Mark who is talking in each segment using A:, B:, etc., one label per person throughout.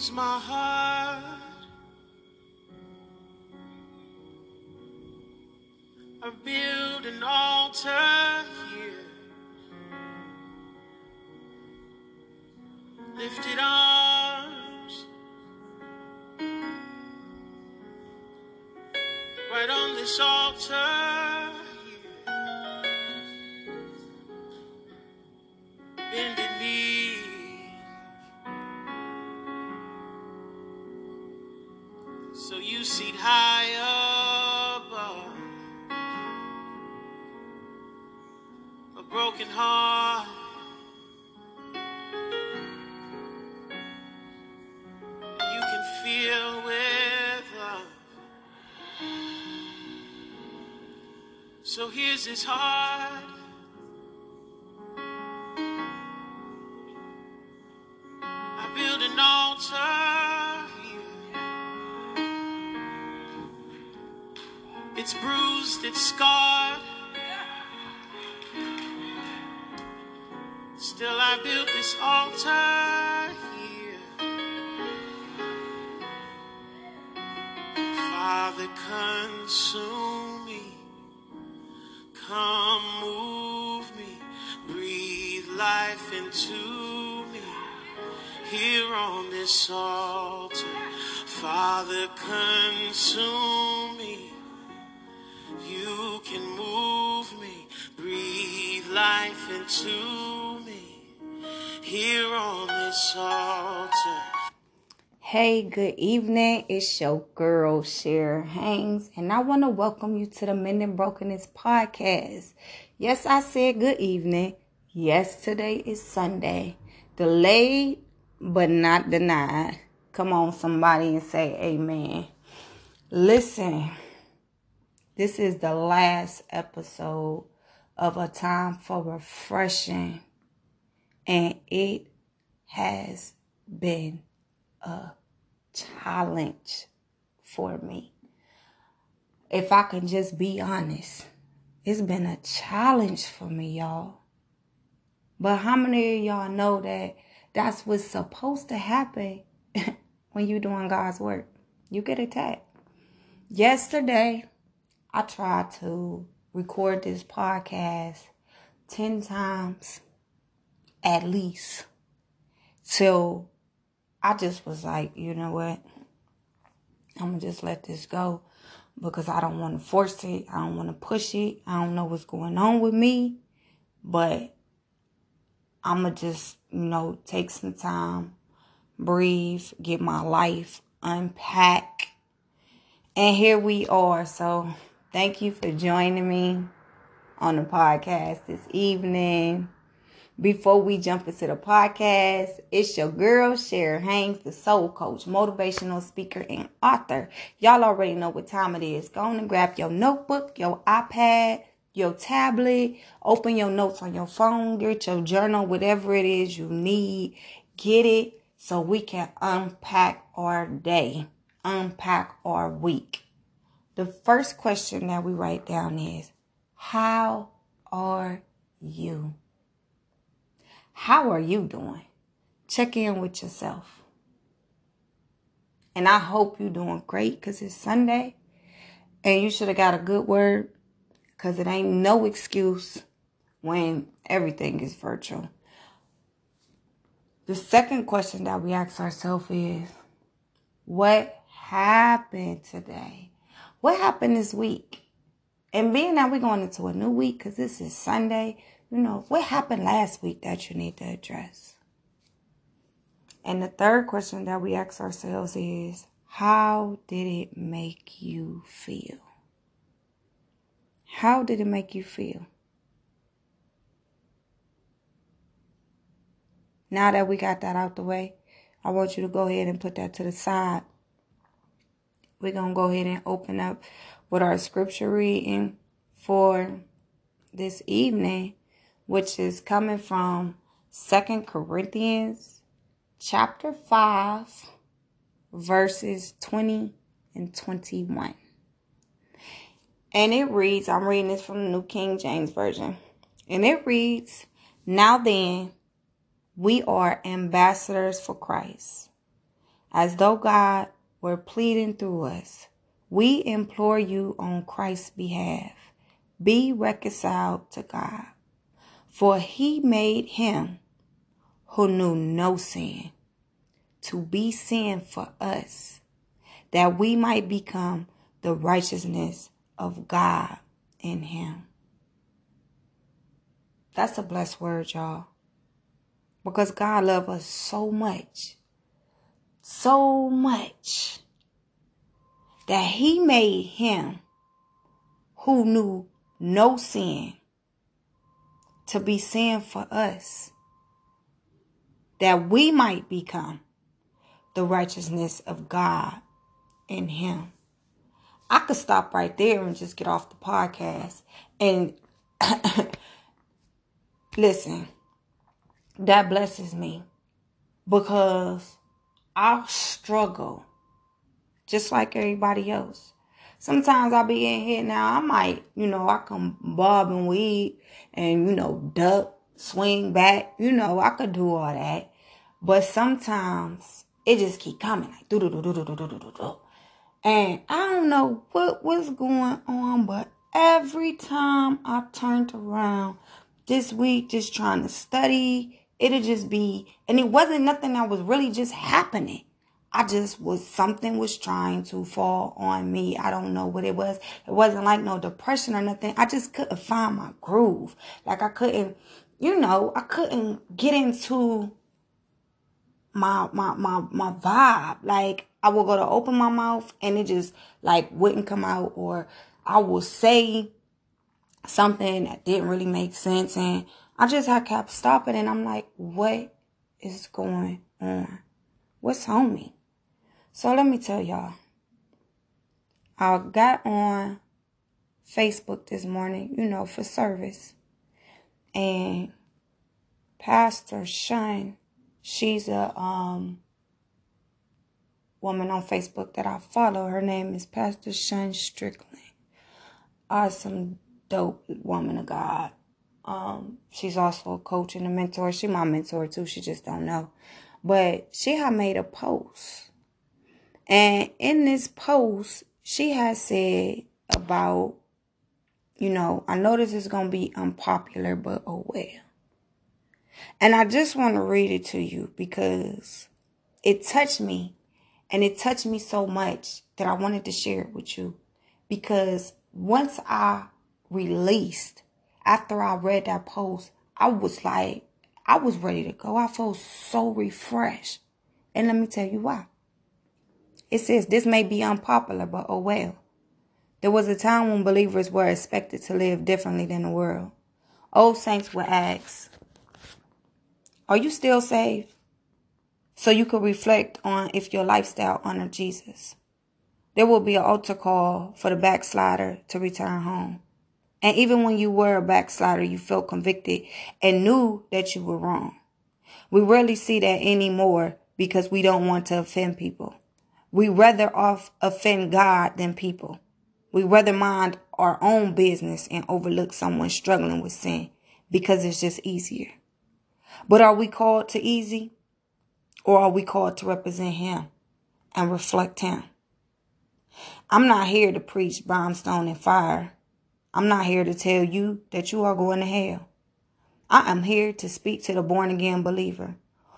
A: is my heart. I build an altar here. Lifted arms. Right on this altar So you seat high above a broken heart. You can feel with love. So here's his heart. It's bruised, it's scarred. Still, I built this altar here. Father, consume me. Come move me. Breathe life into me. Here on this altar. Father, consume me. Into me. Here on this altar.
B: Hey, good evening. It's your girl, Sheirra Haines, and I want to welcome you to the Mending Brokenness podcast. Yes, I said good evening. Yes, today is Sunday. Delayed, but not denied. Come on, somebody, and say amen. Listen, this is the last episode of A Time for Refreshing, and it has been a challenge for me. If I can just be honest, it's been a challenge for me, y'all. But how many of y'all know that that's what's supposed to happen when you're doing God's work? You get attacked. Yesterday, I tried to record this podcast 10 times at least till I just was like, you know what? I'm going to just let this go because I don't want to force it. I don't want to push it. I don't know what's going on with me. But I'm going to just, you know, take some time, breathe, get my life, unpack. And here we are. So thank you for joining me on the podcast this evening. Before we jump into the podcast, it's your girl, Sheirra Haines, the soul coach, motivational speaker, and author. Y'all already know what time it is. Go on and grab your notebook, your iPad, your tablet, open your notes on your phone, get your journal, whatever it is you need. Get it so we can unpack our day, unpack our week. The first question that we write down is, How are you? How are you doing? Check in with yourself. And I hope you're doing great because it's Sunday and you should have got a good word because it ain't no excuse when everything is virtual. The second question that we ask ourselves is what happened today? What happened this week? And being that we're going into a new week because this is Sunday, you know, what happened last week that you need to address? And the third question that we ask ourselves is, how did it make you feel? How did it make you feel? Now that we got that out the way, I want you to go ahead and put that to the side. We're going to go ahead and open up with our scripture reading for this evening, which is coming from Second Corinthians chapter 5, verses 20 and 21. And it reads, I'm reading this from the New King James Version. And it reads, Now then, we are ambassadors for Christ, as though God were pleading through us. We implore you on Christ's behalf. Be reconciled to God. For he made him who knew no sin to be sin for us, that we might become the righteousness of God in him. That's a blessed word, y'all. Because God loves us so much, so much, that he made him who knew no sin to be sin for us, that we might become the righteousness of God in him. I could stop right there and just get off the podcast and listen. That blesses me because I struggle just like everybody else. Sometimes I'll be in here now. I might, you know, I can bob and weed and, you know, duck, swing back. You know, I could do all that. But sometimes it just keep coming like do do do do do do do do do. And I don't know what was going on, but every time I turned around this week, just trying to study, it'll just be, and it wasn't nothing that was really just happening. I just was something was trying to fall on me. I don't know what it was. It wasn't like no depression or nothing. I just couldn't find my groove. Like I couldn't, you know, I couldn't get into my my my my vibe. Like I would go to open my mouth and it just like wouldn't come out or I will say something that didn't really make sense and I just had kept stopping and I'm like, what is going on? What's on me? So let me tell y'all. I got on Facebook this morning, you know, for service. And Pastor Shine, she's a um woman on Facebook that I follow. Her name is Pastor Shine Strickland. Awesome, dope woman of God. Um, she's also a coach and a mentor. She my mentor too. She just don't know. But she had made a post and in this post, she has said about, you know, I know this is to be unpopular, but oh well. And I just want to read it to you because it touched me and it touched me so much that I wanted to share it with you. Because once I released, after I read that post, I was like, I was ready to go. I felt so refreshed. And let me tell you why. It says this may be unpopular, but oh well. There was a time when believers were expected to live differently than the world. Old saints were ask, Are you still saved? So you could reflect on if your lifestyle honored Jesus. There will be an altar call for the backslider to return home. And even when you were a backslider, you felt convicted and knew that you were wrong. We rarely see that anymore because we don't want to offend people. We rather off offend God than people. We rather mind our own business and overlook someone struggling with sin because it's just easier. But are we called to easy or are we called to represent him and reflect him? I'm not here to preach brimstone and fire. I'm not here to tell you that you are going to hell. I am here to speak to the born again believer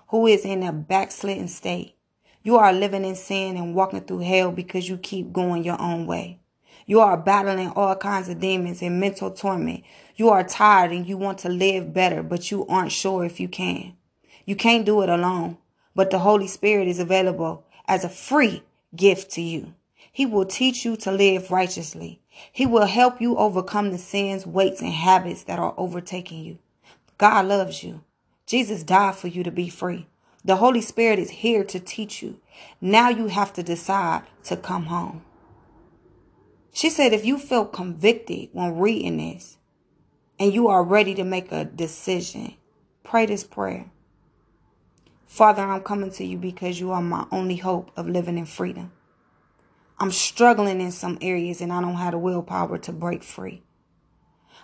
B: who is in a backslidden state you are living in sin and walking through hell because you keep going your own way. You are battling all kinds of demons and mental torment. You are tired and you want to live better, but you aren't sure if you can. You can't do it alone, but the Holy Spirit is available as a free gift to you. He will teach you to live righteously. He will help you overcome the sins, weights, and habits that are overtaking you. God loves you. Jesus died for you to be free. The Holy Spirit is here to teach you. Now you have to decide to come home. She said, if you feel convicted when reading this and you are ready to make a decision, pray this prayer. Father, I'm coming to you because you are my only hope of living in freedom. I'm struggling in some areas and I don't have the willpower to break free.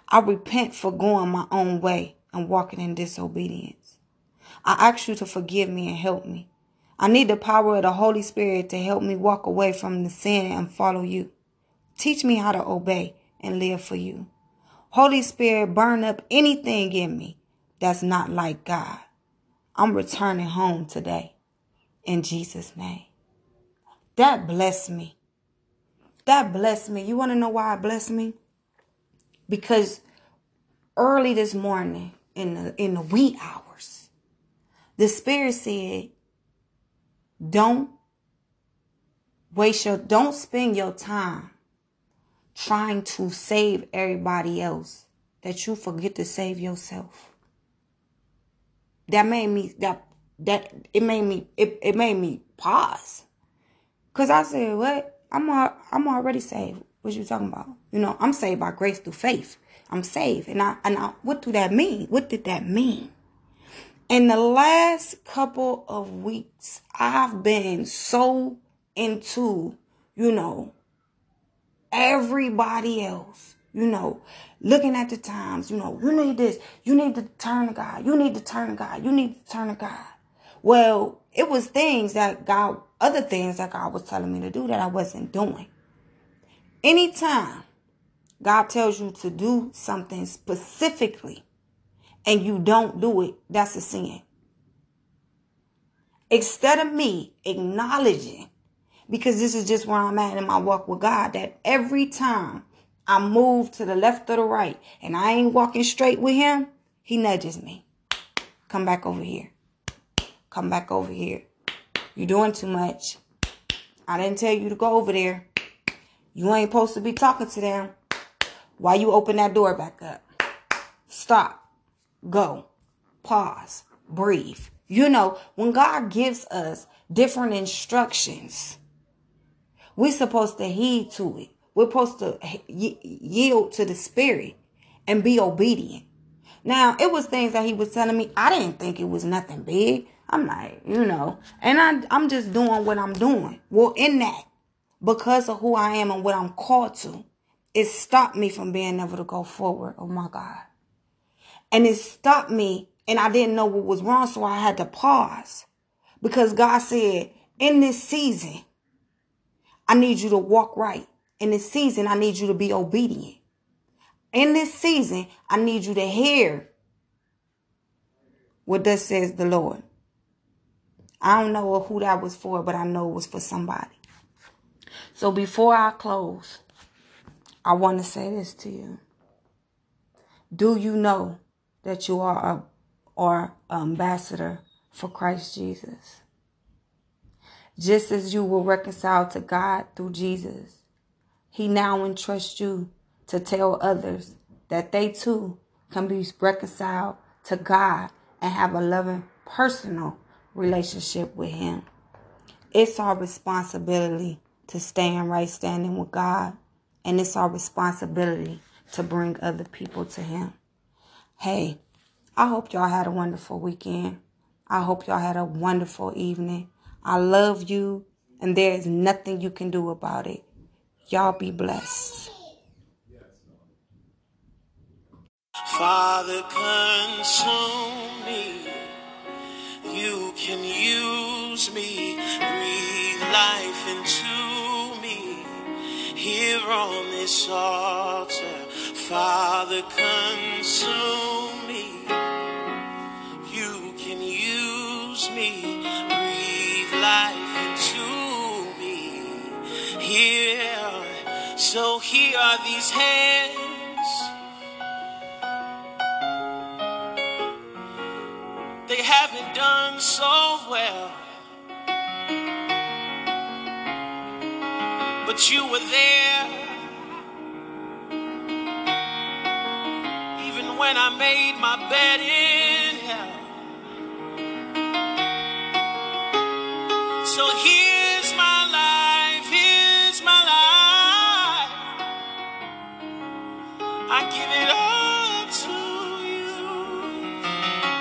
B: I repent for going my own way and walking in disobedience. I ask you to forgive me and help me. I need the power of the Holy Spirit to help me walk away from the sin and follow you. Teach me how to obey and live for you. Holy Spirit, burn up anything in me that's not like God. I'm returning home today in Jesus' name. That blessed me. That blessed me. You want to know why it blessed me? Because early this morning, in the in the wee hours, the Spirit said, "Don't waste your, don't spend your time trying to save everybody else that you forget to save yourself." That made me that that it made me it, it made me pause. Cause I said, what? I'm al- I'm already saved. What you talking about? You know, I'm saved by grace through faith. I'm saved. And I and I what do that mean? What did that mean? In the last couple of weeks, I've been so into, you know, everybody else, you know, looking at the times, you know, you need this, you need to turn to God, you need to turn to God, you need to turn to God. Well, it was things that God, other things that God was telling me to do that I wasn't doing. Anytime God tells you to do something specifically and you don't do it, that's a sin. Instead of me acknowledging, because this is just where I'm at in my walk with God, that every time I move to the left or the right and I ain't walking straight with Him, He nudges me. Come back over here. Come back over here. You're doing too much. I didn't tell you to go over there. You ain't supposed to be talking to them. Why you open that door back up? Stop. Go. Pause. Breathe. You know, when God gives us different instructions, we're supposed to heed to it. We're supposed to yield to the spirit and be obedient. Now, it was things that he was telling me. I didn't think it was nothing big. I'm like, you know, and I, I'm just doing what I'm doing. Well, in that, because of who I am and what I'm called to, it stopped me from being able to go forward. Oh my God. And it stopped me and I didn't know what was wrong. So I had to pause because God said, in this season, I need you to walk right. In this season, I need you to be obedient. In this season, I need you to hear what thus says the Lord. I don't know who that was for, but I know it was for somebody. So before I close, I want to say this to you. Do you know that you are a or ambassador for Christ Jesus? Just as you were reconciled to God through Jesus, he now entrusts you to tell others that they too can be reconciled to God and have a loving personal relationship with Him. It's our responsibility to stay in right standing with God, and it's our responsibility to bring other people to Him. Hey, I hope y'all had a wonderful weekend. I hope y'all had a wonderful evening. I love you, and there is nothing you can do about it. Y'all be blessed.
A: Father, consume me. You can use me, breathe life into me. Here on this altar, Father, consume me. You can use me, breathe life into me. Here, so here are these hands. Haven't done so well. But you were there. Even when I made my bed in